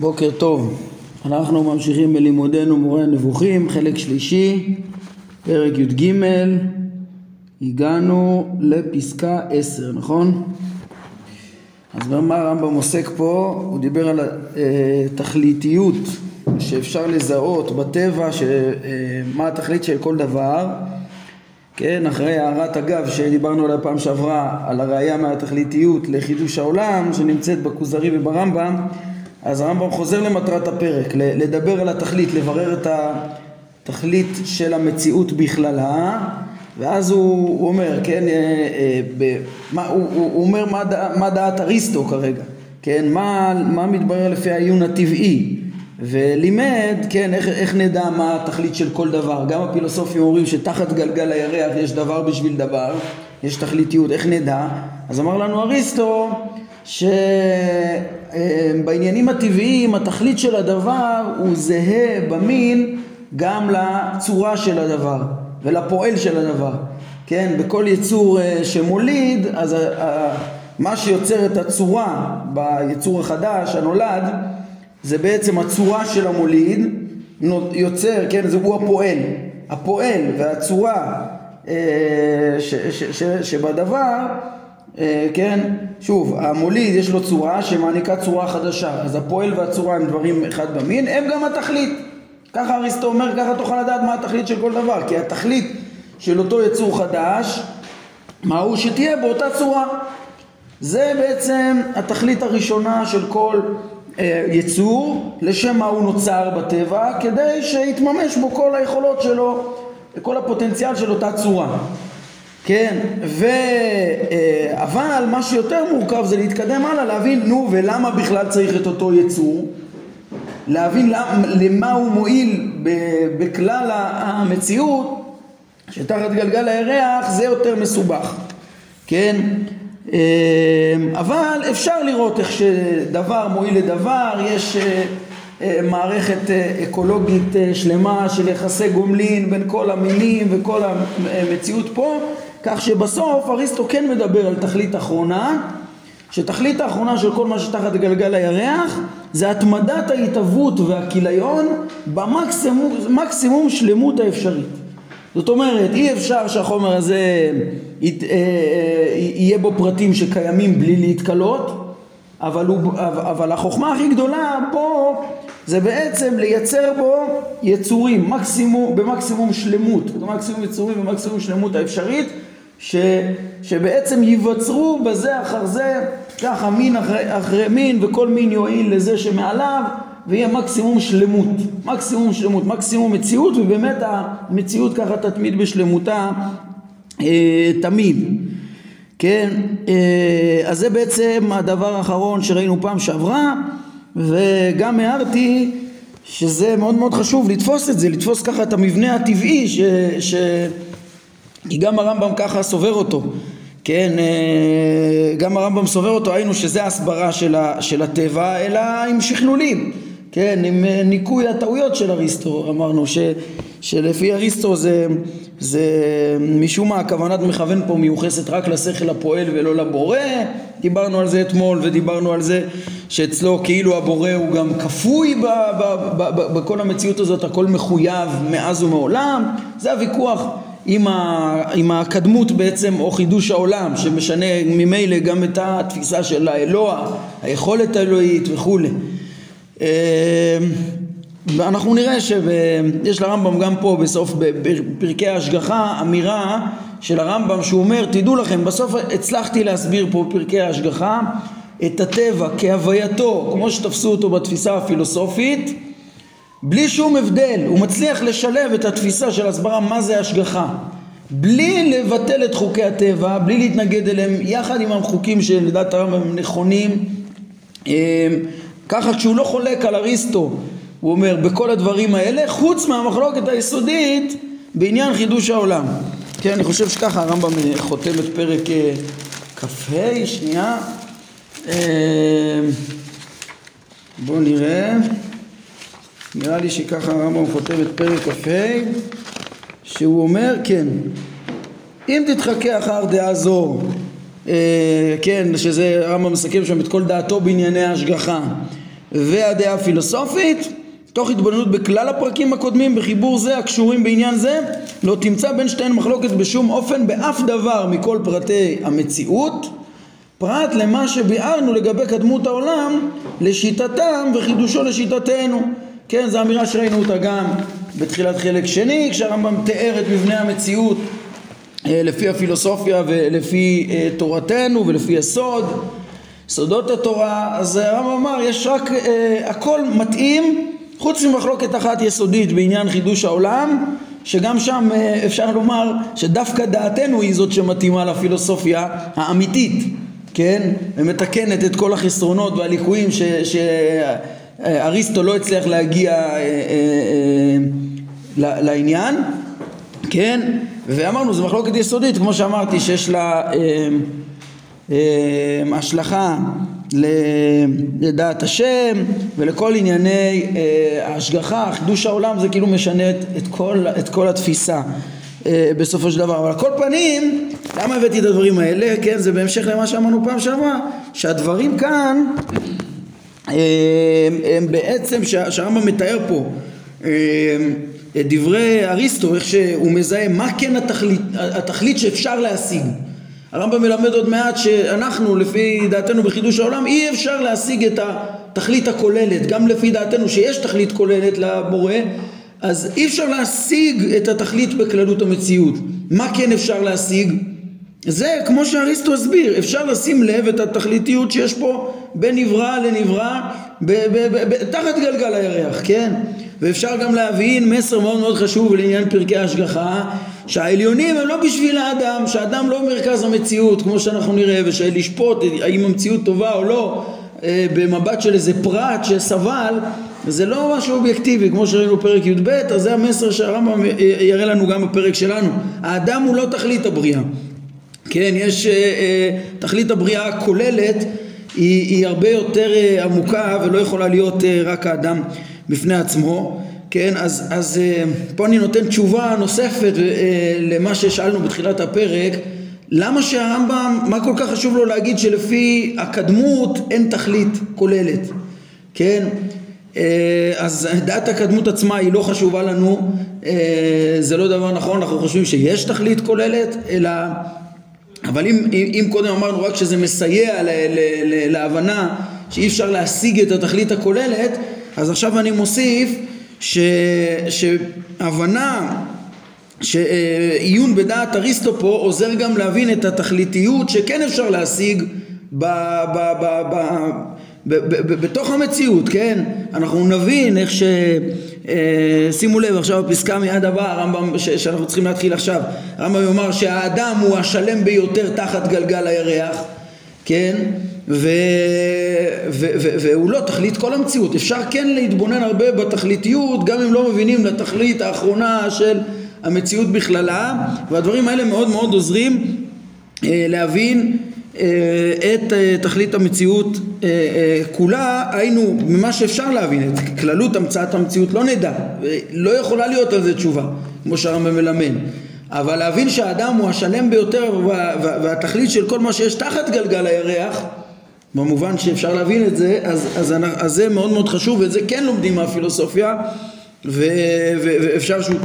בוקר טוב, אנחנו ממשיכים בלימודנו מורה הנבוכים, חלק שלישי, פרק י"ג, הגענו לפסקה 10, נכון? אז מה הרמב"ם עוסק פה? הוא דיבר על התכליתיות שאפשר לזהות בטבע, ש... מה התכלית של כל דבר, כן, אחרי הערת אגב שדיברנו עליה פעם שעברה, על הראייה מהתכליתיות לחידוש העולם שנמצאת בכוזרי וברמב"ם אז הרמב"ם חוזר למטרת הפרק, לדבר על התכלית, לברר את התכלית של המציאות בכללה ואז הוא, הוא אומר, כן, אה, אה, ב, מה, הוא, הוא אומר מה, דע, מה דעת אריסטו כרגע, כן, מה, מה מתברר לפי העיון הטבעי ולימד, כן, איך, איך נדע מה התכלית של כל דבר, גם הפילוסופים אומרים שתחת גלגל הירח יש דבר בשביל דבר, יש תכליתיות, איך נדע? אז אמר לנו אריסטו שבעניינים הטבעיים התכלית של הדבר הוא זהה במין גם לצורה של הדבר ולפועל של הדבר כן, בכל יצור אה, שמוליד אז מה שיוצר את הצורה ביצור החדש הנולד זה בעצם הצורה של המוליד יוצר, כן, זה הוא הפועל. הפועל והצורה אה, ש, ש, ש, שבדבר אה, כן, שוב, המוליד יש לו צורה שמעניקה צורה חדשה, אז הפועל והצורה הם דברים אחד במין, הם גם התכלית. ככה אריסטו אומר, ככה תוכל לדעת מה התכלית של כל דבר, כי התכלית של אותו יצור חדש, מהו שתהיה באותה צורה. זה בעצם התכלית הראשונה של כל אה, יצור, לשם מה הוא נוצר בטבע, כדי שיתממש בו כל היכולות שלו, כל הפוטנציאל של אותה צורה. כן, ו... אה, אבל מה שיותר מורכב זה להתקדם הלאה, להבין נו ולמה בכלל צריך את אותו יצור, להבין למה, הוא מועיל בכלל המציאות, שתחת גלגל הירח זה יותר מסובך, כן? אה, אבל אפשר לראות איך שדבר מועיל לדבר, יש אה, מערכת אקולוגית שלמה של יחסי גומלין בין כל המינים וכל המציאות פה כך שבסוף אריסטו כן מדבר על תכלית אחרונה, שתכלית האחרונה של כל מה שתחת גלגל הירח זה התמדת ההתהוות והכיליון במקסימום שלמות האפשרית. זאת אומרת, אי אפשר שהחומר הזה אה, אה, יהיה בו פרטים שקיימים בלי להתכלות, אבל, הוא, אבל החוכמה הכי גדולה פה זה בעצם לייצר בו יצורים מקסימום, במקסימום שלמות, מקסימום יצורים במקסימום שלמות האפשרית ש, שבעצם ייווצרו בזה אחר זה, ככה מין אחרי, אחרי מין וכל מין יועיל לזה שמעליו ויהיה מקסימום שלמות, מקסימום שלמות, מקסימום מציאות ובאמת המציאות ככה תתמיד בשלמותה אה, תמיד, כן, אה, אז זה בעצם הדבר האחרון שראינו פעם שעברה וגם הערתי שזה מאוד מאוד חשוב לתפוס את זה, לתפוס ככה את המבנה הטבעי ש... ש כי גם הרמב"ם ככה סובר אותו, כן, אה, גם הרמב"ם סובר אותו, היינו שזה הסברה של, ה, של הטבע, אלא עם שכלולים, כן, עם אה, ניקוי הטעויות של אריסטו, אמרנו ש, שלפי אריסטו זה, זה משום מה הכוונת מכוון פה מיוחסת רק לשכל הפועל ולא לבורא, דיברנו על זה אתמול ודיברנו על זה שאצלו כאילו הבורא הוא גם כפוי ב, ב, ב, ב, בכל המציאות הזאת, הכל מחויב מאז ומעולם, זה הוויכוח עם, ה, עם הקדמות בעצם או חידוש העולם שמשנה ממילא גם את התפיסה של האלוה, היכולת האלוהית וכולי. אמ, ואנחנו נראה שיש לרמב"ם גם פה בסוף בפרקי ההשגחה אמירה של הרמב"ם שהוא אומר תדעו לכם בסוף הצלחתי להסביר פה בפרקי ההשגחה את הטבע כהווייתו כמו שתפסו אותו בתפיסה הפילוסופית בלי שום הבדל, הוא מצליח לשלב את התפיסה של הסברה מה זה השגחה. בלי לבטל את חוקי הטבע, בלי להתנגד אליהם, יחד עם החוקים שלדעת הרמב"ם הם נכונים אמ, ככה כשהוא לא חולק על אריסטו הוא אומר בכל הדברים האלה חוץ מהמחלוקת היסודית בעניין חידוש העולם. כן אני חושב שככה הרמב"ם חותם את פרק אה, כ"ה שנייה. אמ, בואו נראה נראה לי שככה הרמב"ם כותב את פרק כ"ה שהוא אומר כן אם תתחכה אחר דעה זו אה, כן שזה הרמב"ם מסכם שם את כל דעתו בענייני ההשגחה והדעה הפילוסופית תוך התבוננות בכלל הפרקים הקודמים בחיבור זה הקשורים בעניין זה לא תמצא בין שתיהן מחלוקת בשום אופן באף דבר מכל פרטי המציאות פרט למה שביארנו לגבי קדמות העולם לשיטתם וחידושו לשיטתנו כן זו אמירה שראינו אותה גם בתחילת חלק שני כשהרמב"ם תיאר את מבנה המציאות אה, לפי הפילוסופיה ולפי אה, תורתנו ולפי יסוד סודות התורה אז הרמב"ם אמר יש רק אה, הכל מתאים חוץ ממחלוקת אחת יסודית בעניין חידוש העולם שגם שם אפשר לומר שדווקא דעתנו היא זאת שמתאימה לפילוסופיה האמיתית כן? ומתקנת את כל החסרונות והליקויים שאריסטו לא הצליח להגיע אה, אה, אה, לעניין כן ואמרנו זו מחלוקת יסודית כמו שאמרתי שיש לה השלכה לדעת השם ולכל ענייני ההשגחה, חידוש העולם זה כאילו משנה את כל, את כל התפיסה בסופו של דבר. אבל על כל פנים, למה הבאתי את הדברים האלה? כן, זה בהמשך למה שאמרנו פעם שעברה, שהדברים כאן הם, הם בעצם, שהרמב"ם מתאר פה את דברי אריסטו, איך שהוא מזהה מה כן התכלית, התכלית שאפשר להשיג. הרמב"ם מלמד עוד מעט שאנחנו לפי דעתנו בחידוש העולם אי אפשר להשיג את התכלית הכוללת גם לפי דעתנו שיש תכלית כוללת לבורא אז אי אפשר להשיג את התכלית בכללות המציאות מה כן אפשר להשיג? זה כמו שאריסטו הסביר אפשר לשים לב את התכליתיות שיש פה בין נברא לנברא תחת גלגל הירח כן? ואפשר גם להבין מסר מאוד מאוד חשוב לעניין פרקי ההשגחה שהעליונים הם לא בשביל האדם, שהאדם לא מרכז המציאות כמו שאנחנו נראה ושלשפוט האם המציאות טובה או לא אה, במבט של איזה פרט שסבל זה לא משהו אובייקטיבי כמו שראינו בפרק י"ב אז זה המסר שהרמב"ם יראה לנו גם בפרק שלנו. האדם הוא לא תכלית הבריאה כן יש אה, אה, תכלית הבריאה הכוללת היא, היא הרבה יותר עמוקה ולא יכולה להיות רק האדם בפני עצמו. כן, אז, אז אה, פה אני נותן תשובה נוספת אה, למה ששאלנו בתחילת הפרק. למה שהרמב"ם, מה כל כך חשוב לו להגיד שלפי הקדמות אין תכלית כוללת, כן? אה, אז דעת הקדמות עצמה היא לא חשובה לנו, זה לא דבר נכון, אנחנו חושבים שיש תכלית כוללת, אלא אבל אם, אם קודם אמרנו רק שזה מסייע ל, ל, ל, להבנה שאי אפשר להשיג את התכלית הכוללת, אז עכשיו אני מוסיף ש, שהבנה שעיון בדעת אריסטו פה עוזר גם להבין את התכליתיות שכן אפשר להשיג ב, ב, ב, ב, ב, ב, ב, בתוך המציאות, כן? אנחנו נבין איך ש... אה, שימו לב עכשיו בפסקה מיד הבאה, הרמב"ם שאנחנו צריכים להתחיל עכשיו, הרמב"ם יאמר שהאדם הוא השלם ביותר תחת גלגל הירח, כן? ו, ו, ו, והוא לא תכלית כל המציאות. אפשר כן להתבונן הרבה בתכליתיות, גם אם לא מבינים לתכלית האחרונה של המציאות בכללה, והדברים האלה מאוד מאוד עוזרים אה, להבין את אה, תכלית המציאות אה, אה, כולה, היינו ממה שאפשר להבין, את כללות המצאת המציאות לא נדע, לא יכולה להיות על זה תשובה, כמו שהרמב"ם מלמד. אבל להבין שהאדם הוא השלם ביותר והתכלית של כל מה שיש תחת גלגל הירח במובן שאפשר להבין את זה, אז, אז, אז זה מאוד מאוד חשוב, ואת זה כן לומדים מהפילוסופיה, ואפשר שהוא,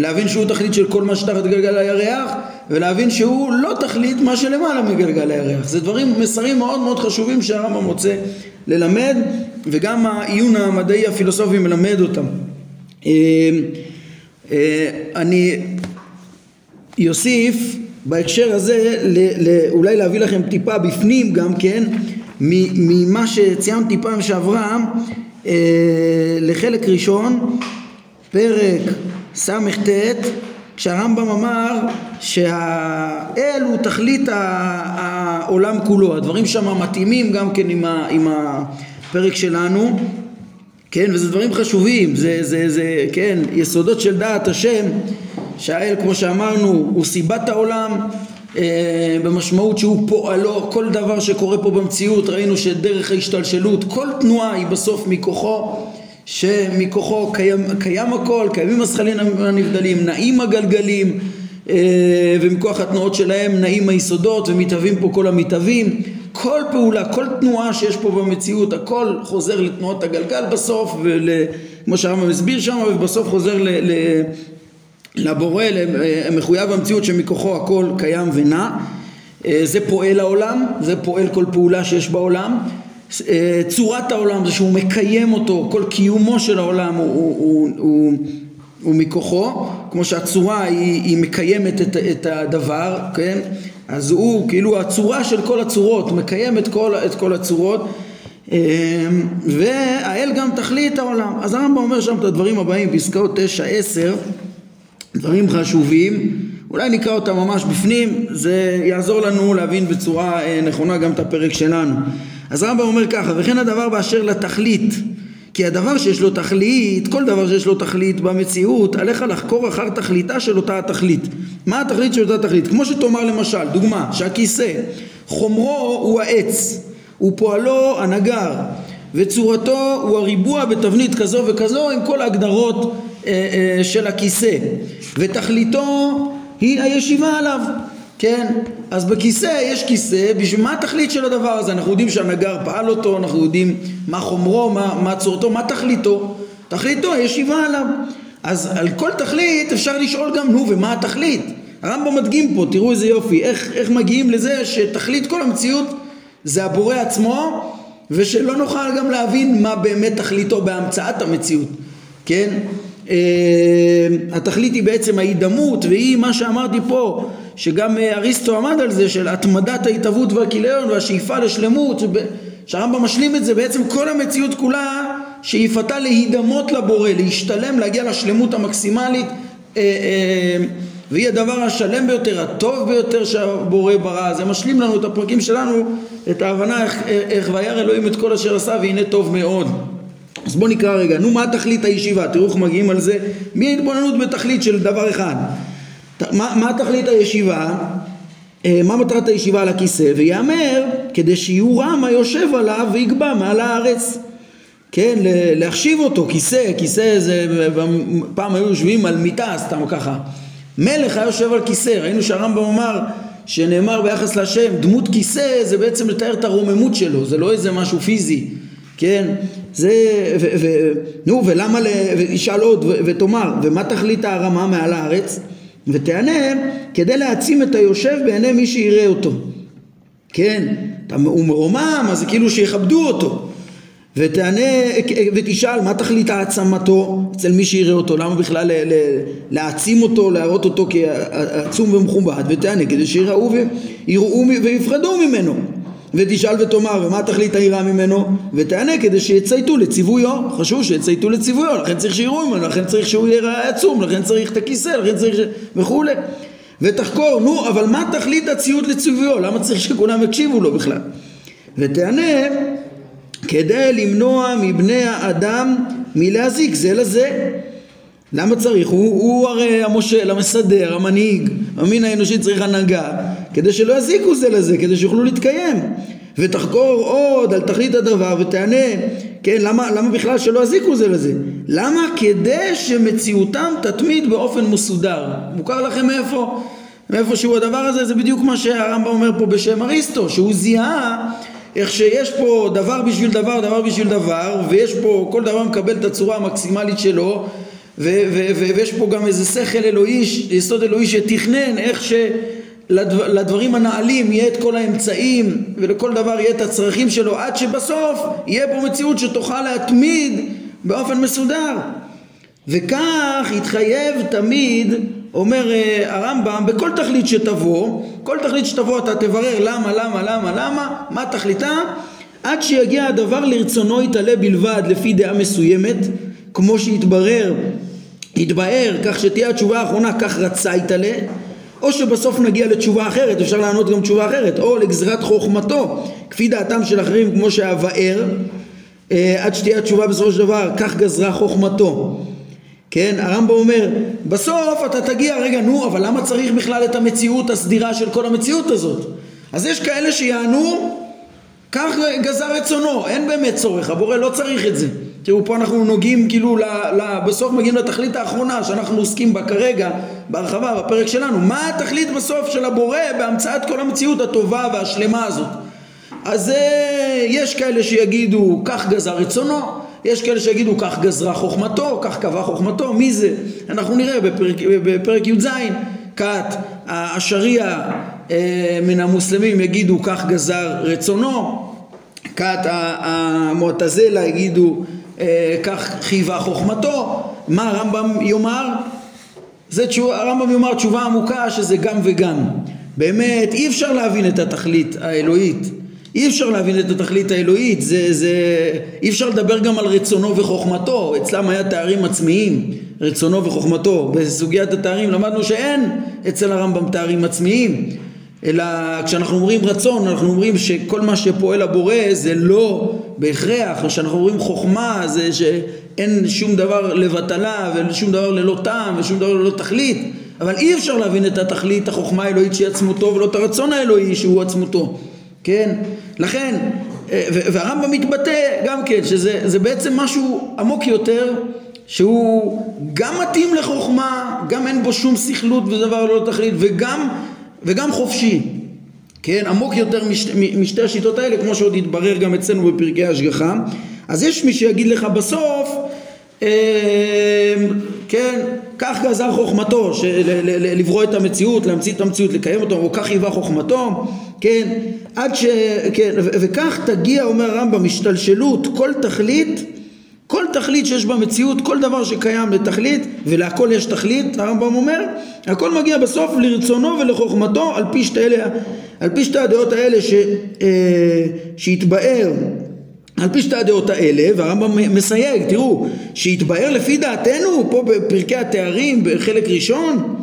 להבין שהוא תכלית של כל מה שתחת גלגל הירח, ולהבין שהוא לא תכלית מה שלמעלה מגלגל הירח. זה דברים, מסרים מאוד מאוד חשובים שהרמב"ם רוצה ללמד, וגם העיון המדעי הפילוסופי מלמד אותם. אה, אה, אני יוסיף בהקשר הזה אולי להביא לכם טיפה בפנים גם כן ממה שציינתי פעם שעברה אה, לחלק ראשון, פרק ס"ט, כשהרמב"ם אמר שהאל הוא תכלית העולם כולו, הדברים שם מתאימים גם כן עם, ה, עם הפרק שלנו, כן, וזה דברים חשובים, זה, זה, זה, כן, יסודות של דעת השם, שהאל כמו שאמרנו הוא סיבת העולם, אה, במשמעות שהוא פועלו, כל דבר שקורה פה במציאות, ראינו שדרך ההשתלשלות, כל תנועה היא בסוף מכוחו, שמכוחו קיים, קיים הכל, קיימים הזכלים הנבדלים, נעים הגלגלים, אה, ומכוח התנועות שלהם נעים היסודות ומתהווים פה כל המתהווים, כל פעולה, כל תנועה שיש פה במציאות, הכל חוזר לתנועות הגלגל בסוף, וכמו שהרמב"ם הסביר שם, ובסוף חוזר ל, ל, לבורא, מחויב המציאות שמכוחו הכל קיים ונע. אה, זה פועל העולם, זה פועל כל פעולה שיש בעולם. אה, צורת העולם זה שהוא מקיים אותו, כל קיומו של העולם הוא, הוא, הוא, הוא, הוא מכוחו, כמו שהצורה היא, היא מקיימת את, את הדבר, כן? אז הוא כאילו הצורה של כל הצורות, מקיים את כל, את כל הצורות אמ, והאל גם תכלית העולם. אז הרמב"ם אומר שם את הדברים הבאים, פסקאות 9-10, דברים חשובים, אולי נקרא אותם ממש בפנים, זה יעזור לנו להבין בצורה אה, נכונה גם את הפרק שלנו. אז הרמב"ם אומר ככה, וכן הדבר באשר לתכלית כי הדבר שיש לו תכלית, כל דבר שיש לו תכלית במציאות, עליך לחקור אחר תכליתה של אותה התכלית. מה התכלית של אותה תכלית? כמו שתאמר למשל, דוגמה, שהכיסא, חומרו הוא העץ, ופועלו הנגר, וצורתו הוא הריבוע בתבנית כזו וכזו עם כל ההגדרות אה, אה, של הכיסא, ותכליתו היא הישיבה עליו. כן? אז בכיסא יש כיסא, בשביל מה התכלית של הדבר הזה? אנחנו יודעים שהנגר פעל אותו, אנחנו יודעים מה חומרו, מה, מה צורתו, מה תכליתו? תכליתו ישיבה עליו. אז על כל תכלית אפשר לשאול גם, נו, ומה התכלית? הרמב"ם מדגים פה, תראו איזה יופי, איך, איך מגיעים לזה שתכלית כל המציאות זה הבורא עצמו, ושלא נוכל גם להבין מה באמת תכליתו בהמצאת המציאות, כן? Uh, התכלית היא בעצם ההידמות, והיא מה שאמרתי פה, שגם אה, אריסטו עמד על זה של התמדת ההתהוות והכיליון והשאיפה לשלמות שהרמב"ם משלים את זה בעצם כל המציאות כולה שאיפתה להידמות לבורא להשתלם להגיע לשלמות המקסימלית אה, אה, והיא הדבר השלם ביותר הטוב ביותר שהבורא ברא. זה משלים לנו את הפרקים שלנו את ההבנה איך, איך וירא אלוהים את כל אשר עשה והנה טוב מאוד אז בואו נקרא רגע נו מה תכלית הישיבה תראו איך מגיעים על זה מהתבוננות בתכלית של דבר אחד מה, מה תכלית הישיבה? אה, מה מטרת הישיבה על הכיסא? ויאמר כדי שיורם היושב עליו ויגבה מעל הארץ כן, להחשיב אותו, כיסא, כיסא זה, פעם היו יושבים על מיטה סתם ככה. מלך היה יושב על כיסא, ראינו שהרמב"ם אמר שנאמר ביחס להשם, דמות כיסא זה בעצם לתאר את הרוממות שלו, זה לא איזה משהו פיזי, כן? זה, ו, ו, נו, ולמה, ישאל עוד, ותאמר, ומה תכלית הרמה מעל הארץ? ותענה כדי להעצים את היושב בעיני מי שיראה אותו. כן, הוא מרומם אז כאילו שיכבדו אותו. ותענה ותשאל מה תכלית העצמתו אצל מי שיראה אותו למה בכלל להעצים אותו להראות אותו כעצום ומכובד ותענה כדי שיראו ויפחדו ממנו ותשאל ותאמר ומה תכלית היראה ממנו? ותענה כדי שיצייתו לציוויו. חשוב שיצייתו לציוויו לכן צריך שיראו ממנו לכן צריך שהוא יראה עצום לכן צריך את הכיסא לכן צריך ש... וכולי. ותחקור נו אבל מה תכלית הציות לציוויו? למה צריך שכולם יקשיבו לו בכלל? ותענה כדי למנוע מבני האדם מלהזיק זה לזה. למה צריך? הוא, הוא הרי המושל, המסדר, המנהיג, המין האנושי צריך הנהגה כדי שלא יזיקו זה לזה, כדי שיוכלו להתקיים ותחקור עוד על תכלית הדבר ותענה כן, למה, למה בכלל שלא יזיקו זה לזה? למה? כדי שמציאותם תתמיד באופן מסודר מוכר לכם מאיפה? מאיפה שהוא הדבר הזה? זה בדיוק מה שהרמב"ם אומר פה בשם אריסטו שהוא זיהה איך שיש פה דבר בשביל דבר, דבר בשביל דבר ויש פה, כל דבר מקבל את הצורה המקסימלית שלו ויש פה גם איזה שכל אלוהי, יסוד אלוהי שתכנן איך שלדברים הנעלים יהיה את כל האמצעים ולכל דבר יהיה את הצרכים שלו עד שבסוף יהיה פה מציאות שתוכל להתמיד באופן מסודר. וכך יתחייב תמיד אומר uh, הרמב"ם בכל תכלית שתבוא כל תכלית שתבוא אתה תברר למה למה למה למה מה תכליתה עד שיגיע הדבר לרצונו יתעלה בלבד לפי דעה מסוימת כמו שהתברר יתבהר כך שתהיה התשובה האחרונה כך רצה יתעלה או שבסוף נגיע לתשובה אחרת, אפשר לענות גם תשובה אחרת, או לגזרת חוכמתו, כפי דעתם של אחרים כמו שהבאר, אה, עד שתהיה התשובה בסופו של דבר, כך גזרה חוכמתו. כן, הרמב"ם אומר, בסוף אתה תגיע, רגע, נו, אבל למה צריך בכלל את המציאות הסדירה של כל המציאות הזאת? אז יש כאלה שיענו, כך גזר רצונו, אין באמת צורך, הבורא לא צריך את זה. תראו פה אנחנו נוגעים כאילו בסוף מגיעים לתכלית האחרונה שאנחנו עוסקים בה כרגע בהרחבה בפרק שלנו מה התכלית בסוף של הבורא בהמצאת כל המציאות הטובה והשלמה הזאת אז אה, יש כאלה שיגידו כך גזר רצונו, יש כאלה שיגידו כך גזרה חוכמתו, כך קבע חוכמתו, מי זה? אנחנו נראה בפרק, בפרק י"ז, כת השריעה אה, מן המוסלמים יגידו כך גזר רצונו, כת המועתזלה יגידו אה, כך חייבה חוכמתו, מה הרמב"ם יאמר? זה תשובה, הרמב"ם יאמר תשובה עמוקה שזה גם וגם. באמת אי אפשר להבין את התכלית האלוהית. אי אפשר להבין את התכלית האלוהית, זה, זה, אי אפשר לדבר גם על רצונו וחוכמתו, אצלם היה תארים עצמיים, רצונו וחוכמתו, בסוגיית התארים למדנו שאין אצל הרמב"ם תארים עצמיים, אלא כשאנחנו אומרים רצון, אנחנו אומרים שכל מה שפועל הבורא זה לא בהכרח, כשאנחנו אומרים חוכמה זה שאין שום דבר לבטלה ושום דבר ללא טעם ושום דבר ללא תכלית, אבל אי אפשר להבין את התכלית, החוכמה האלוהית שהיא עצמותו ולא את הרצון האלוהי שהוא עצמותו, כן? לכן, אה, והרמב"ם מתבטא גם כן, שזה בעצם משהו עמוק יותר, שהוא גם מתאים לחוכמה, גם אין בו שום סכלות ודבר לא תכלית, וגם וגם חופשי, כן, עמוק יותר מש, משתי השיטות האלה, כמו שעוד יתברר גם אצלנו בפרקי השגחה. אז יש מי שיגיד לך בסוף, אה, כן, כך גזר חוכמתו, לברוא את המציאות, להמציא את המציאות, לקיים אותו, או כך היווה חוכמתו, כן, עד ש... כן, וכך תגיע, אומר הרמב"ם, השתלשלות כל תכלית כל תכלית שיש במציאות, כל דבר שקיים לתכלית, ולהכל יש תכלית, הרמב"ם אומר, הכל מגיע בסוף לרצונו ולחוכמתו על פי שתי, אלה, על פי שתי הדעות האלה ש, אה, שהתבאר על פי שתי הדעות האלה, והרמב"ם מסייג, תראו, שהתבאר לפי דעתנו, פה בפרקי התארים בחלק ראשון,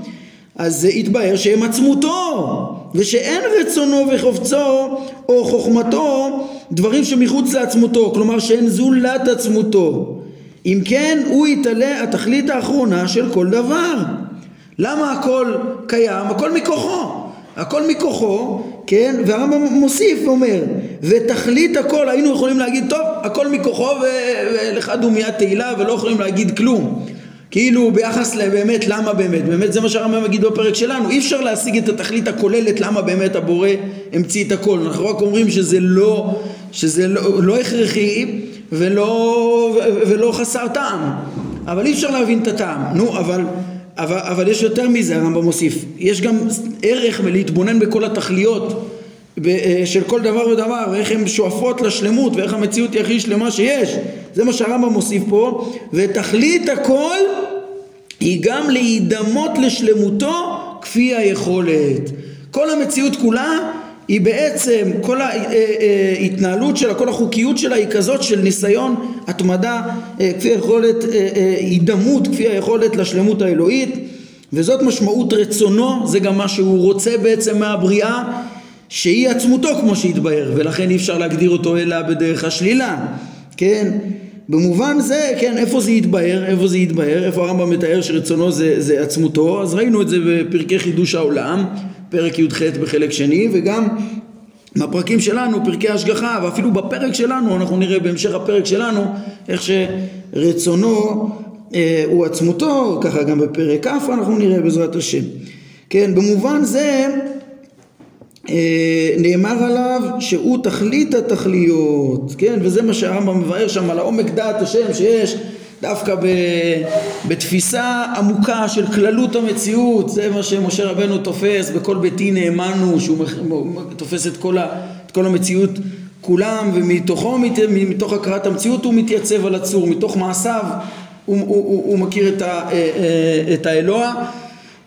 אז התבאר שהם עצמותו, ושאין רצונו וחופצו או חוכמתו דברים שמחוץ לעצמותו, כלומר שאין זולת עצמותו. אם כן, הוא יתעלה התכלית האחרונה של כל דבר. למה הכל קיים? הכל מכוחו. הכל מכוחו, כן? והרמב"ם מוסיף ואומר, ותכלית הכל, היינו יכולים להגיד, טוב, הכל מכוחו ולך דומיית תהילה ולא יכולים להגיד כלום. כאילו ביחס לבאמת למה באמת, באמת זה מה שהרמב"ם מגיד בפרק שלנו, אי אפשר להשיג את התכלית הכוללת למה באמת הבורא המציא את הכל, אנחנו רק אומרים שזה לא, שזה לא, לא הכרחי ולא, ולא חסר טעם, אבל אי אפשר להבין את הטעם, נו אבל, אבל, אבל יש יותר מזה הרמב"ם מוסיף, יש גם ערך בלהתבונן בכל התכליות של כל דבר ודבר, איך הן שואפות לשלמות ואיך המציאות היא הכי שלמה שיש. זה מה שהרמב"ם מוסיף פה, ותכלית הכל היא גם להידמות לשלמותו כפי היכולת. כל המציאות כולה היא בעצם, כל ההתנהלות אה, אה, שלה, כל החוקיות שלה היא כזאת של ניסיון, התמדה, כפי היכולת, הידמות, כפי היכולת לשלמות האלוהית, וזאת משמעות רצונו, זה גם מה שהוא רוצה בעצם מהבריאה שהיא עצמותו כמו שהתבהר ולכן אי אפשר להגדיר אותו אלא בדרך השלילה כן? במובן זה כן איפה זה יתבהר איפה זה יתבהר איפה הרמב"ם מתאר שרצונו זה, זה עצמותו אז ראינו את זה בפרקי חידוש העולם פרק י"ח בחלק שני וגם בפרקים שלנו פרקי השגחה ואפילו בפרק שלנו אנחנו נראה בהמשך הפרק שלנו איך שרצונו אה, הוא עצמותו ככה גם בפרק כ' אנחנו נראה בעזרת השם כן? במובן זה נאמר עליו שהוא תכלית התכליות, כן? וזה מה שהרמב"ם מבאר שם על העומק דעת השם שיש דווקא ב, בתפיסה עמוקה של כללות המציאות, זה מה שמשה רבנו תופס, בכל ביתי נאמנו, שהוא תופס את כל, ה, את כל המציאות כולם, ומתוכו, מתוך הכרת המציאות הוא מתייצב על הצור, מתוך מעשיו הוא, הוא, הוא, הוא מכיר את, ה, אה, אה, את האלוה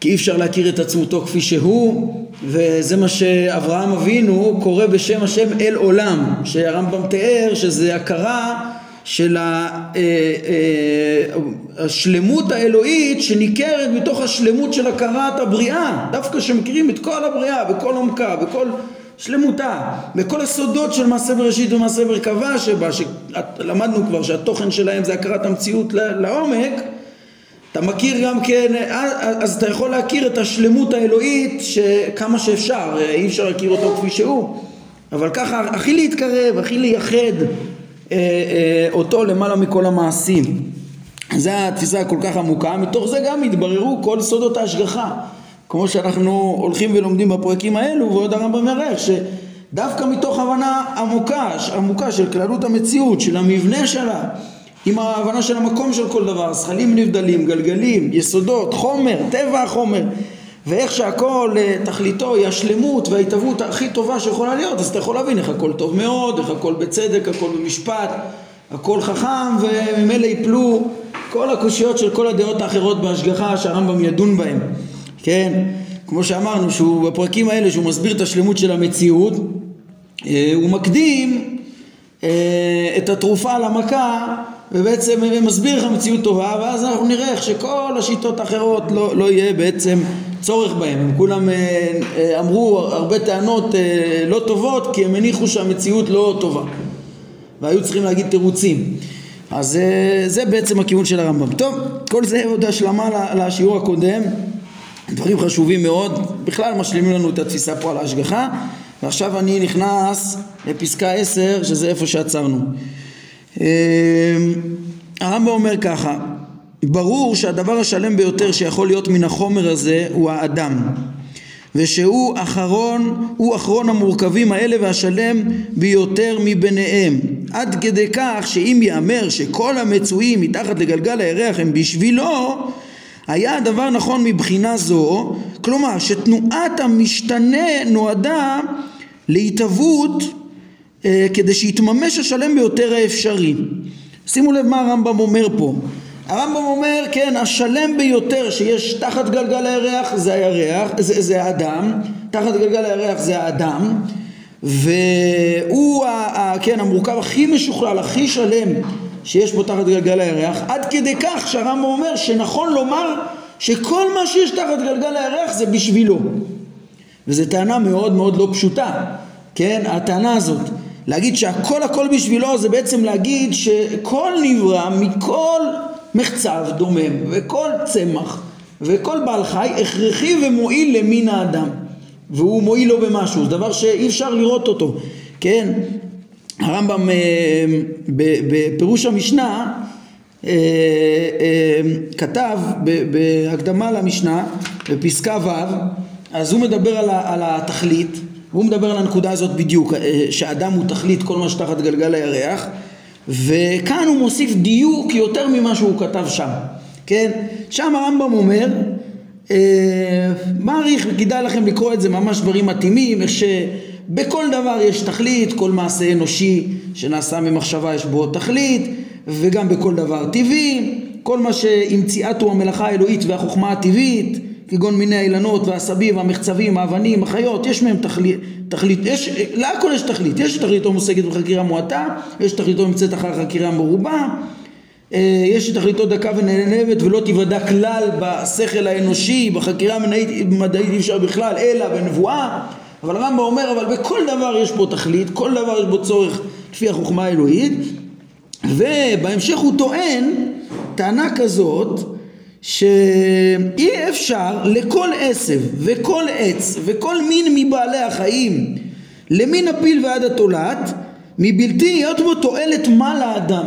כי אי אפשר להכיר את עצמותו כפי שהוא וזה מה שאברהם אבינו קורא בשם השם אל עולם שהרמב"ם תיאר שזה הכרה של אה, אה, השלמות האלוהית שניכרת מתוך השלמות של הכרת הבריאה. דווקא שמכירים את כל הבריאה בכל עומקה בכל שלמותה בכל הסודות של מעשה בראשית ומעשה מרכבה שבה שלמדנו כבר שהתוכן שלהם זה הכרת המציאות לעומק אתה מכיר גם כן, אז אתה יכול להכיר את השלמות האלוהית כמה שאפשר, אי אפשר להכיר אותו כפי שהוא, אבל ככה הכי להתקרב, הכי לייחד אה, אה, אותו למעלה מכל המעשים. זו התפיסה הכל כך עמוקה, מתוך זה גם התבררו כל סודות ההשגחה, כמו שאנחנו הולכים ולומדים בפרקים האלו, ועוד הרמב"ם מראה דווקא מתוך הבנה עמוקה, עמוקה של כללות המציאות, של המבנה שלה, עם ההבנה של המקום של כל דבר, זכלים נבדלים, גלגלים, יסודות, חומר, טבע החומר, ואיך שהכל אה, תכליתו היא השלמות וההתהוות הכי טובה שיכולה להיות, אז אתה יכול להבין איך הכל טוב מאוד, איך הכל בצדק, הכל במשפט, הכל חכם, וממילא יפלו כל הקושיות של כל הדעות האחרות בהשגחה שהרמב"ם ידון בהן, כן? כמו שאמרנו, שהוא בפרקים האלה שהוא מסביר את השלמות של המציאות, אה, הוא מקדים אה, את התרופה למכה ובעצם מסביר לך מציאות טובה ואז אנחנו נראה איך שכל השיטות האחרות לא, לא יהיה בעצם צורך בהם. הם כולם אה, אמרו הרבה טענות לא טובות כי הם הניחו שהמציאות לא טובה. והיו צריכים להגיד תירוצים. אז זה בעצם הכיוון של הרמב"ם. טוב כל זה עוד השלמה לשיעור הקודם. דברים חשובים מאוד, בכלל משלימים לנו את התפיסה פה על ההשגחה. ועכשיו אני נכנס לפסקה עשר שזה איפה שעצרנו. אמ, הרמב"ם אומר ככה ברור שהדבר השלם ביותר שיכול להיות מן החומר הזה הוא האדם ושהוא אחרון, הוא אחרון המורכבים האלה והשלם ביותר מביניהם. עד כדי כך שאם ייאמר שכל המצויים מתחת לגלגל הירח הם בשבילו היה הדבר נכון מבחינה זו, כלומר שתנועת המשתנה נועדה להתהוות כדי שיתממש השלם ביותר האפשרי. שימו לב מה הרמב"ם אומר פה. הרמב"ם אומר, כן, השלם ביותר שיש תחת גלגל הירח זה הירח, זה, זה האדם, תחת גלגל הירח זה האדם, והוא, ה, ה, כן, המורכב הכי משוכלל, הכי שלם שיש בו תחת גלגל הירח, עד כדי כך שהרמב"ם אומר שנכון לומר שכל מה שיש תחת גלגל הירח זה בשבילו. וזו טענה מאוד מאוד לא פשוטה, כן? הטענה הזאת. להגיד שהכל הכל בשבילו זה בעצם להגיד שכל נברא מכל מחצב דומם וכל צמח וכל בעל חי הכרחי ומועיל למין האדם והוא מועיל לו במשהו, זה דבר שאי אפשר לראות אותו, כן? הרמב"ם אה, בפירוש המשנה אה, אה, כתב בהקדמה למשנה בפסקה ו' אז הוא מדבר על התכלית והוא מדבר על הנקודה הזאת בדיוק שאדם הוא תכלית כל מה שתחת גלגל הירח וכאן הוא מוסיף דיוק יותר ממה שהוא כתב שם כן? שם הרמב"ם אומר מעריך וכדאי לכם לקרוא את זה ממש דברים מתאימים איך ש... בכל דבר יש תכלית, כל מעשה אנושי שנעשה ממחשבה יש בו תכלית, וגם בכל דבר טבעי, כל מה שהמציאתו המלאכה האלוהית והחוכמה הטבעית, כגון מיני האילנות והעשבים והמחצבים, האבנים, החיות, יש מהם תכלית, תכלית יש, להכל יש תכלית, יש תכליתו מושגת בחקירה מועטה, יש תכליתו נמצאת אחר חקירה מרובה, אה, יש תכליתו דקה ונעלמת ולא תיוודע כלל בשכל האנושי, בחקירה המדעית אי אפשר בכלל, אלא בנבואה. אבל הרמב"ם אומר, אבל בכל דבר יש בו תכלית, כל דבר יש בו צורך לפי החוכמה האלוהית, ובהמשך הוא טוען טענה כזאת שאי אפשר לכל עשב וכל עץ וכל מין מבעלי החיים למין הפיל ועד התולעת מבלתי להיות בו תועלת מה לאדם.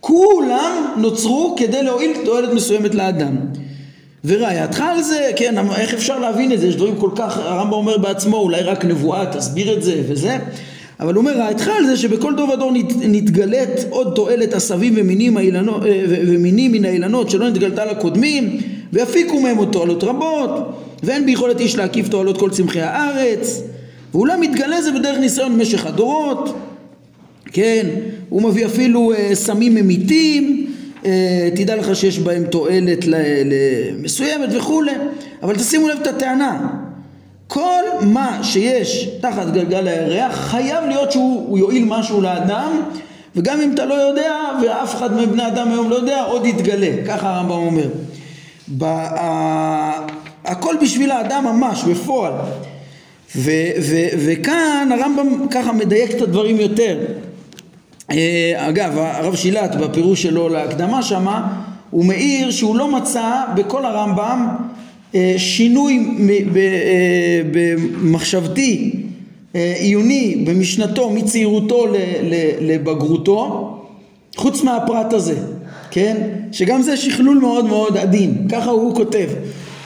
כולם נוצרו כדי להועיל תועלת מסוימת לאדם. וראייתך על זה, כן, איך אפשר להבין את זה? יש דברים כל כך, הרמב"ם אומר בעצמו, אולי רק נבואה תסביר את זה וזה, אבל הוא אומר, על זה שבכל דור ודור נת, נתגלית עוד תועלת עשבים ומינים, אה, ומינים מן האילנות שלא נתגלתה לקודמים, ויפיקו מהם עוד תועלות רבות, ואין ביכולת איש להקיף תועלות כל צמחי הארץ, ואולי מתגלה זה בדרך ניסיון במשך הדורות, כן, הוא מביא אפילו אה, סמים ממיתים, אה, תדע לך שיש בהם תועלת מסוימת וכולי, אבל תשימו לב את הטענה, כל מה שיש תחת גלגל הירח חייב להיות שהוא יועיל משהו לאדם וגם אם אתה לא יודע ואף אחד מבני אדם היום לא יודע עוד יתגלה, ככה הרמב"ם אומר. הכל בשביל האדם ממש, בפועל. ו, ו, וכאן הרמב"ם ככה מדייק את הדברים יותר. אה, אגב, הרב שילת בפירוש שלו להקדמה שמה, הוא מעיר שהוא לא מצא בכל הרמב"ם שינוי אה, במחשבתי עיוני במשנתו מצעירותו לבגרותו חוץ מהפרט הזה, כן? שגם זה שכלול מאוד מאוד עדין, ככה הוא כותב,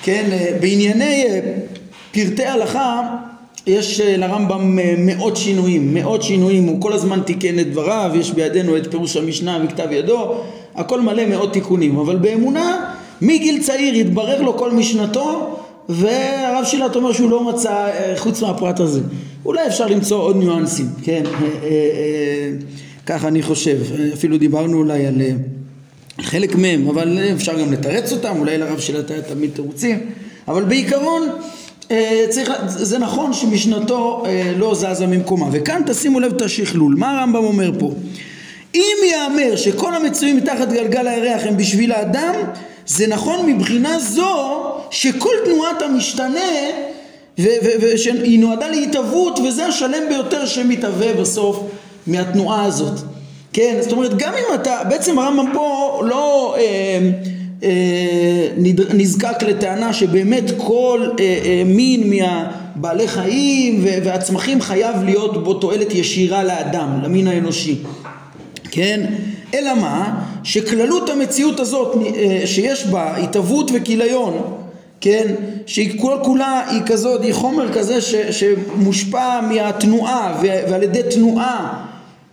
כן? בענייני פרטי הלכה יש אה, לרמב"ם אה, מאות שינויים, מאות שינויים, הוא כל הזמן תיקן את דבריו, יש בידינו את פירוש המשנה מכתב ידו, הכל מלא מאות תיקונים, אבל באמונה מגיל צעיר התברר לו כל משנתו והרב שילת אומר שהוא לא מצא אה, חוץ מהפרט הזה. אולי אפשר למצוא עוד ניואנסים, כן, ככה אני חושב, אפילו דיברנו אולי על חלק מהם, אבל אפשר גם לתרץ אותם, אולי לרב שילת היה תמיד תירוצים, אבל בעיקרון אה, צריך, זה נכון שמשנתו אה, לא זזה ממקומה. וכאן תשימו לב את השכלול. מה הרמב"ם אומר פה? אם ייאמר שכל המצויים מתחת גלגל הירח הם בשביל האדם זה נכון מבחינה זו שכל תנועת המשתנה ושהיא נועדה להתהוות וזה השלם ביותר שמתהווה בסוף מהתנועה הזאת כן זאת אומרת גם אם אתה בעצם הרמב"ם פה לא אה, אה, נזקק לטענה שבאמת כל אה, אה, מין מהבעלי חיים והצמחים חייב להיות בו תועלת ישירה לאדם, למין האנושי, כן? אלא מה? שכללות המציאות הזאת שיש בה התהוות וכיליון, כן? שהיא כל כולה היא כזאת, היא חומר כזה ש, שמושפע מהתנועה ועל ידי תנועה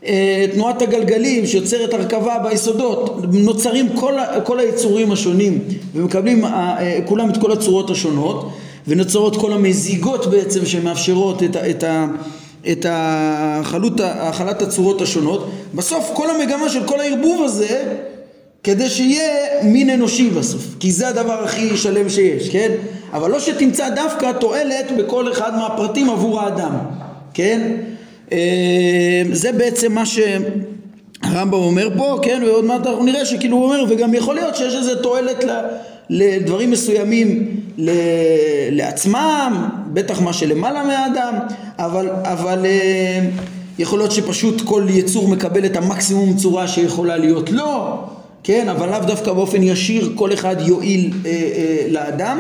אה, תנועת הגלגלים שיוצרת הרכבה ביסודות, נוצרים כל, כל היצורים השונים ומקבלים אה, כולם את כל הצורות השונות ונוצרות כל המזיגות בעצם שמאפשרות את, את, את החלות, החלת הצורות השונות בסוף כל המגמה של כל הערבוב הזה כדי שיהיה מין אנושי בסוף כי זה הדבר הכי שלם שיש, כן? אבל לא שתמצא דווקא תועלת בכל אחד מהפרטים עבור האדם, כן? אה, זה בעצם מה שהרמב"ם אומר פה, כן, ועוד מעט אנחנו נראה שכאילו הוא אומר, וגם יכול להיות שיש איזה תועלת לדברים מסוימים לעצמם, בטח מה שלמעלה מהאדם, אבל, אבל אה, יכול להיות שפשוט כל יצור מקבל את המקסימום צורה שיכולה להיות לו, כן, אבל לאו דווקא באופן ישיר כל אחד יועיל אה, אה, לאדם.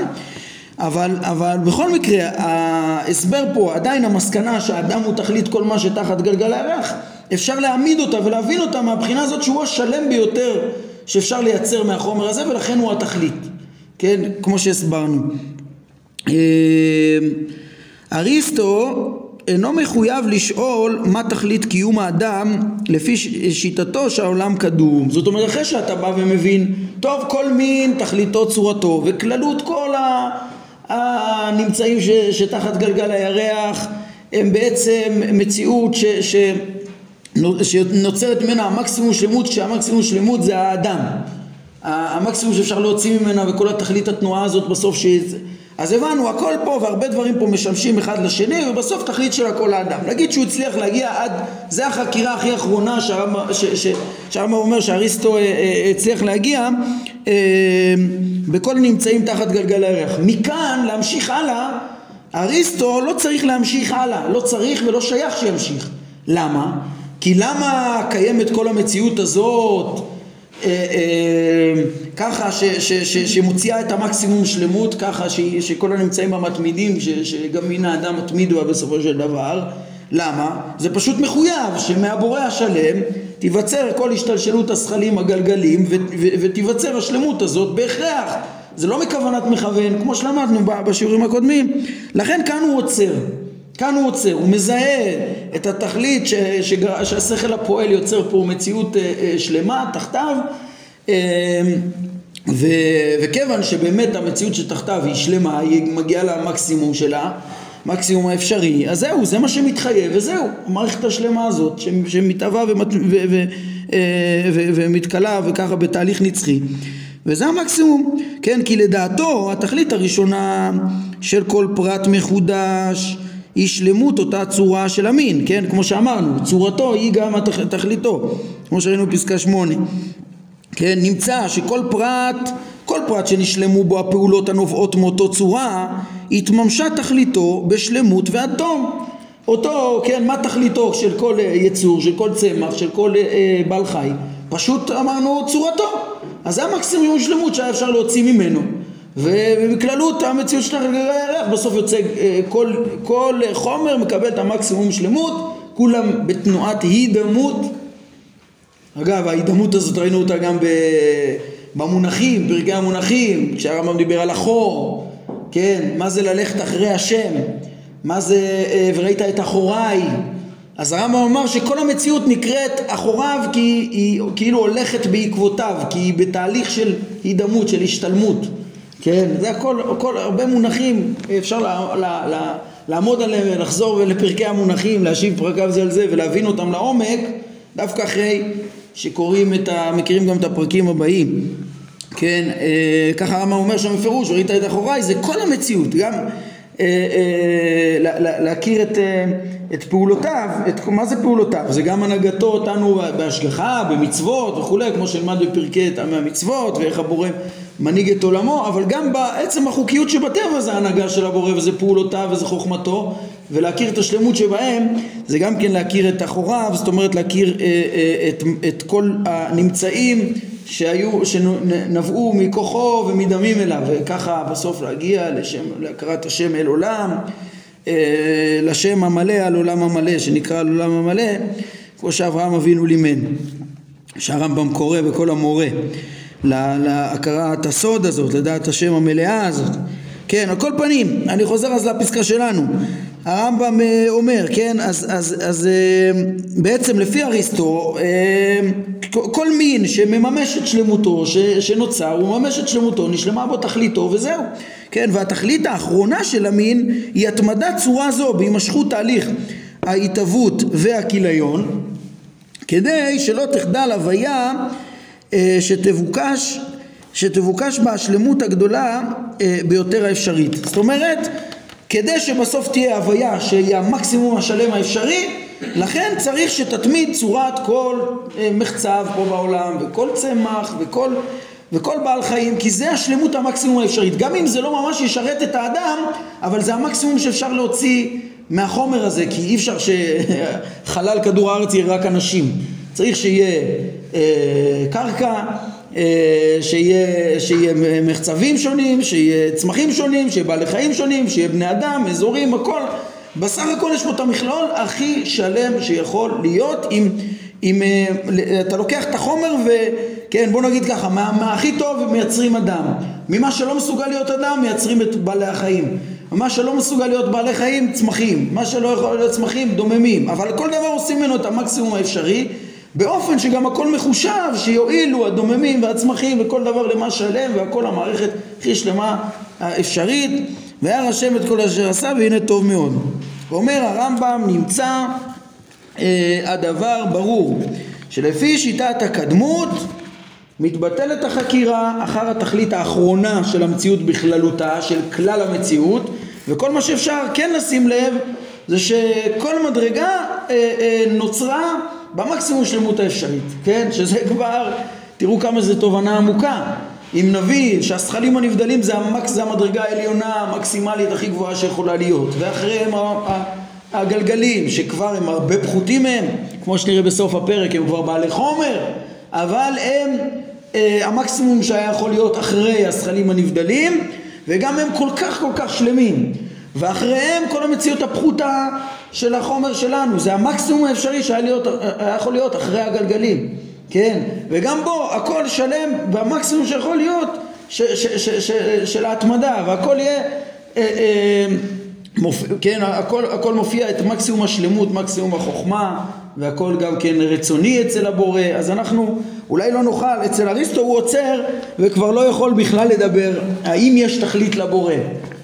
אבל, אבל בכל מקרה ההסבר פה עדיין המסקנה שהאדם הוא תכלית כל מה שתחת גלגל הירח אפשר להעמיד אותה ולהבין אותה מהבחינה הזאת שהוא השלם ביותר שאפשר לייצר מהחומר הזה ולכן הוא התכלית כן כמו שהסברנו. אה, אריסטו אינו מחויב לשאול מה תכלית קיום האדם לפי שיטתו שהעולם קדום. זאת אומרת אחרי שאתה בא ומבין טוב כל מין תכליתו צורתו וכללות כל ה... הנמצאים ש, שתחת גלגל הירח הם בעצם מציאות ש, ש, שנוצרת ממנה המקסימום שלמות כשהמקסימום שלמות זה האדם המקסימום שאפשר להוציא ממנה וכל התכלית התנועה הזאת בסוף ש... אז הבנו הכל פה והרבה דברים פה משמשים אחד לשני ובסוף תכלית של הכל האדם. נגיד שהוא הצליח להגיע עד זה החקירה הכי אחרונה שהרמב"ם אומר שאריסטו אה, אה, הצליח להגיע אה, בכל נמצאים תחת גלגל הירח מכאן להמשיך הלאה אריסטו לא צריך להמשיך הלאה. לא צריך ולא שייך שימשיך. למה? כי למה קיימת כל המציאות הזאת? אה, אה, ככה ש, ש, ש, שמוציאה את המקסימום שלמות, ככה ש, שכל הנמצאים המתמידים, ש, שגם מן האדם מתמיד בה בסופו של דבר. למה? זה פשוט מחויב שמהבורא השלם תיווצר כל השתלשלות השכלים הגלגלים ו, ו, ותיווצר השלמות הזאת בהכרח. זה לא מכוונת מכוון, כמו שלמדנו בשיעורים הקודמים. לכן כאן הוא עוצר. כאן הוא עוצר, הוא מזהה את התכלית ש, ש, שהשכל הפועל יוצר פה מציאות אה, אה, שלמה תחתיו. אה, ו, וכיוון שבאמת המציאות שתחתיו היא שלמה, היא מגיעה למקסימום שלה, מקסימום האפשרי, אז זהו, זה מה שמתחייב וזהו, המערכת השלמה הזאת שמתהווה ומת, ו, ו, ו, ומתכלה וככה בתהליך נצחי. וזה המקסימום, כן, כי לדעתו התכלית הראשונה של כל פרט מחודש היא שלמות אותה צורה של המין, כן? כמו שאמרנו, צורתו היא גם תכליתו, כמו שראינו בפסקה שמונה. כן? נמצא שכל פרט, כל פרט שנשלמו בו הפעולות הנובעות מאותו צורה, התממשה תכליתו בשלמות ועד תום. אותו, כן, מה תכליתו של כל יצור, של כל צמח, של כל אה, בעל חי? פשוט אמרנו צורתו. אז זה המקסימום שלמות שהיה אפשר להוציא ממנו. ובכללות המציאות של הירח בסוף יוצא אה, כל, כל חומר מקבל את המקסימום שלמות כולם בתנועת הידמות אגב ההידמות הזאת ראינו אותה גם במונחים, פרקי המונחים כשהרמב"ם דיבר על החור כן, מה זה ללכת אחרי השם מה זה אה, וראית את אחוריי? אז הרמב"ם אמר שכל המציאות נקראת אחוריו כי היא כאילו הולכת בעקבותיו, כי היא בתהליך של הידמות, של השתלמות. כן, זה הכל, הכל הרבה מונחים, אפשר לה, לה, לה, לעמוד עליהם ולחזור לפרקי המונחים, להשיב פרקיו זה על זה ולהבין אותם לעומק, דווקא אחרי שקוראים את ה... מכירים גם את הפרקים הבאים. כן, אה, ככה הרמב"ם אומר שם בפירוש, ראית את אחוריי, זה כל המציאות, גם אה, אה, להכיר את, אה, את פעולותיו, את, מה זה פעולותיו? זה גם הנהגתו אותנו בהשגחה, במצוות וכולי, כמו שנלמד בפרקי טעמי המצוות, ואיך הבורא מנהיג את עולמו, אבל גם בעצם החוקיות שבטבע זה ההנהגה של הבורא וזה פעולותיו וזה חוכמתו ולהכיר את השלמות שבהם זה גם כן להכיר את אחוריו, זאת אומרת להכיר אה, אה, את, את כל הנמצאים שהיו, שנבעו מכוחו ומדמים אליו וככה בסוף להגיע לשם, להכרת השם אל עולם אה, לשם המלא על עולם המלא שנקרא על עולם המלא כמו שאברהם אבינו לימד שהרמב"ם קורא בכל המורה להכרת הסוד הזאת, לדעת השם המלאה הזאת. כן, על כל פנים, אני חוזר אז לפסקה שלנו. הרמב"ם אה, אומר, כן, אז, אז, אז אה, בעצם לפי אריסטו, אה, כל מין שמממש את שלמותו, שנוצר, הוא מממש את שלמותו, נשלמה בו תכליתו וזהו. כן, והתכלית האחרונה של המין היא התמדת צורה זו בהימשכות תהליך ההתהוות והכיליון, כדי שלא תחדל הוויה שתבוקש, שתבוקש בה השלמות הגדולה אה, ביותר האפשרית. זאת אומרת, כדי שבסוף תהיה הוויה שהיא המקסימום השלם האפשרי, לכן צריך שתתמיד צורת כל אה, מחצב פה בעולם, וכל צמח, וכל, וכל בעל חיים, כי זה השלמות המקסימום האפשרית. גם אם זה לא ממש ישרת את האדם, אבל זה המקסימום שאפשר להוציא מהחומר הזה, כי אי אפשר שחלל כדור הארץ יהיה רק אנשים. צריך שיהיה אה, קרקע, אה, שיהיה, שיהיה מחצבים שונים, שיהיה צמחים שונים, שיהיה בעלי חיים שונים, שיהיה בני אדם, אזורים, הכל. בסך הכל יש פה את המכלול הכי שלם שיכול להיות אם, אם אה, אתה לוקח את החומר וכן בוא נגיד ככה מה, מה הכי טוב מייצרים אדם? ממה שלא מסוגל להיות אדם מייצרים את בעלי החיים. מה שלא מסוגל להיות בעלי חיים צמחים. מה שלא יכול להיות צמחים דוממים. אבל כל דבר עושים ממנו את המקסימום האפשרי באופן שגם הכל מחושב, שיועילו הדוממים והצמחים וכל דבר למה שלם והכל המערכת הכי שלמה האפשרית וירא השם את כל אשר עשה והנה טוב מאוד. אומר הרמב"ם נמצא אה, הדבר ברור שלפי שיטת הקדמות מתבטלת החקירה אחר התכלית האחרונה של המציאות בכללותה, של כלל המציאות וכל מה שאפשר כן לשים לב זה שכל מדרגה אה, אה, נוצרה במקסימום שלמות האפשרית, כן? שזה כבר, תראו כמה זו תובנה עמוקה. אם נבין שהשכלים הנבדלים זה, המקס, זה המדרגה העליונה המקסימלית הכי גבוהה שיכולה להיות, ואחריהם הגלגלים שכבר הם הרבה פחותים מהם, כמו שנראה בסוף הפרק, הם כבר בעלי חומר, אבל הם אה, המקסימום שהיה יכול להיות אחרי השכלים הנבדלים, וגם הם כל כך כל כך שלמים. ואחריהם כל המציאות הפחותה של החומר שלנו, זה המקסימום האפשרי שהיה להיות, יכול להיות אחרי הגלגלים, כן? וגם בו הכל שלם במקסימום שיכול להיות ש, ש, ש, ש, של ההתמדה, והכל יהיה, אה, אה, מופ... כן, הכל, הכל מופיע את מקסימום השלמות, מקסימום החוכמה, והכל גם כן רצוני אצל הבורא, אז אנחנו אולי לא נוכל, אצל אריסטו הוא עוצר וכבר לא יכול בכלל לדבר האם יש תכלית לבורא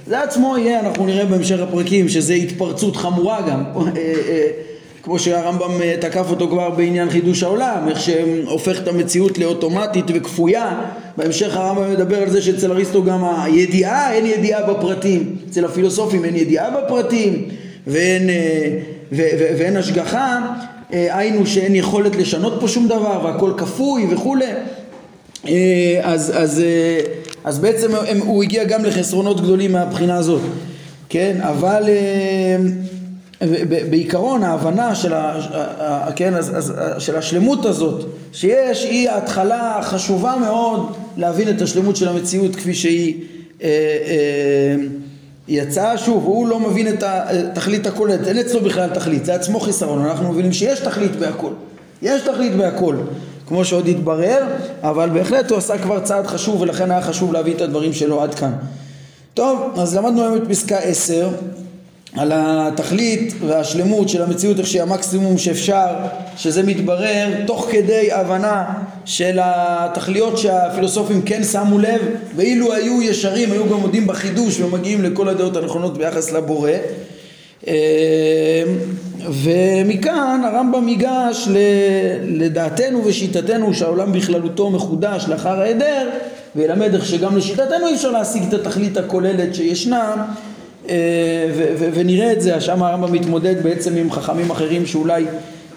זה עצמו יהיה, אנחנו נראה בהמשך הפרקים, שזה התפרצות חמורה גם, אה, אה, כמו שהרמב"ם אה, תקף אותו כבר בעניין חידוש העולם, איך שהופך את המציאות לאוטומטית וכפויה, בהמשך הרמב"ם מדבר על זה שאצל אריסטו גם הידיעה, אין ידיעה בפרטים, אצל הפילוסופים אין ידיעה בפרטים ואין, ו, ו, ואין השגחה, היינו שאין יכולת לשנות פה שום דבר והכל כפוי וכולי, אז, אז אז בעצם הם, הוא הגיע גם לחסרונות גדולים מהבחינה הזאת, כן? אבל אה, בעיקרון ההבנה של, ה, כן, אז, אז, של השלמות הזאת שיש היא ההתחלה החשובה מאוד להבין את השלמות של המציאות כפי שהיא אה, אה, יצאה. שוב הוא לא מבין את התכלית הכוללת אין אצלו בכלל תכלית. זה עצמו חיסרון. אנחנו מבינים שיש תכלית בהכל. יש תכלית בהכל כמו שעוד התברר, אבל בהחלט הוא עשה כבר צעד חשוב ולכן היה חשוב להביא את הדברים שלו עד כאן. טוב, אז למדנו היום את פסקה 10, על התכלית והשלמות של המציאות איך שהיא המקסימום שאפשר, שזה מתברר תוך כדי הבנה של התכליות שהפילוסופים כן שמו לב, ואילו היו ישרים, היו גם מודים בחידוש ומגיעים לכל הדעות הנכונות ביחס לבורא. אה, ומכאן הרמב"ם ייגש לדעתנו ושיטתנו שהעולם בכללותו מחודש לאחר ההיעדר וילמד איך שגם לשיטתנו אי אפשר להשיג את התכלית הכוללת שישנה אה, ונראה את זה, שם הרמב"ם מתמודד בעצם עם חכמים אחרים שאולי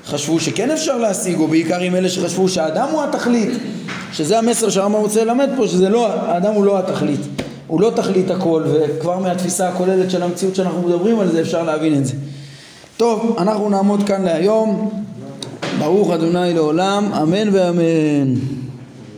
חשבו שכן אפשר להשיג, או בעיקר עם אלה שחשבו שהאדם הוא התכלית, שזה המסר שהרמב"ם רוצה ללמד פה, שזה לא, האדם הוא לא התכלית, הוא לא תכלית הכל, וכבר מהתפיסה הכוללת של המציאות שאנחנו מדברים על זה אפשר להבין את זה. טוב, אנחנו נעמוד כאן להיום, ברוך אדוני לעולם, אמן ואמן.